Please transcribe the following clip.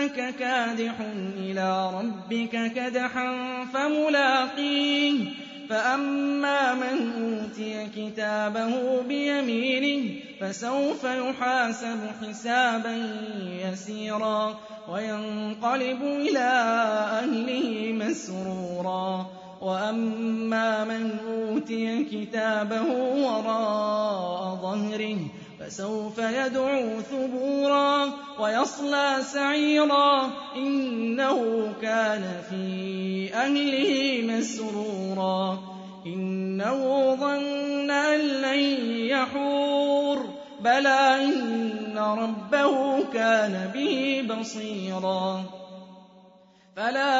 إنك كادح إلى ربك كدحا فملاقيه. فأما من أوتي كتابه بيمينه فسوف يحاسب حسابا يسيرا وينقلب إلى أهله مسرورا. وأما من أوتي كتابه وراء ظهره فسوف يدعو ثبورا ويصلى سعيرا إنه كان في أهله مسرورا إنه ظن أن لن يحور بلى إن ربه كان به بصيرا فلا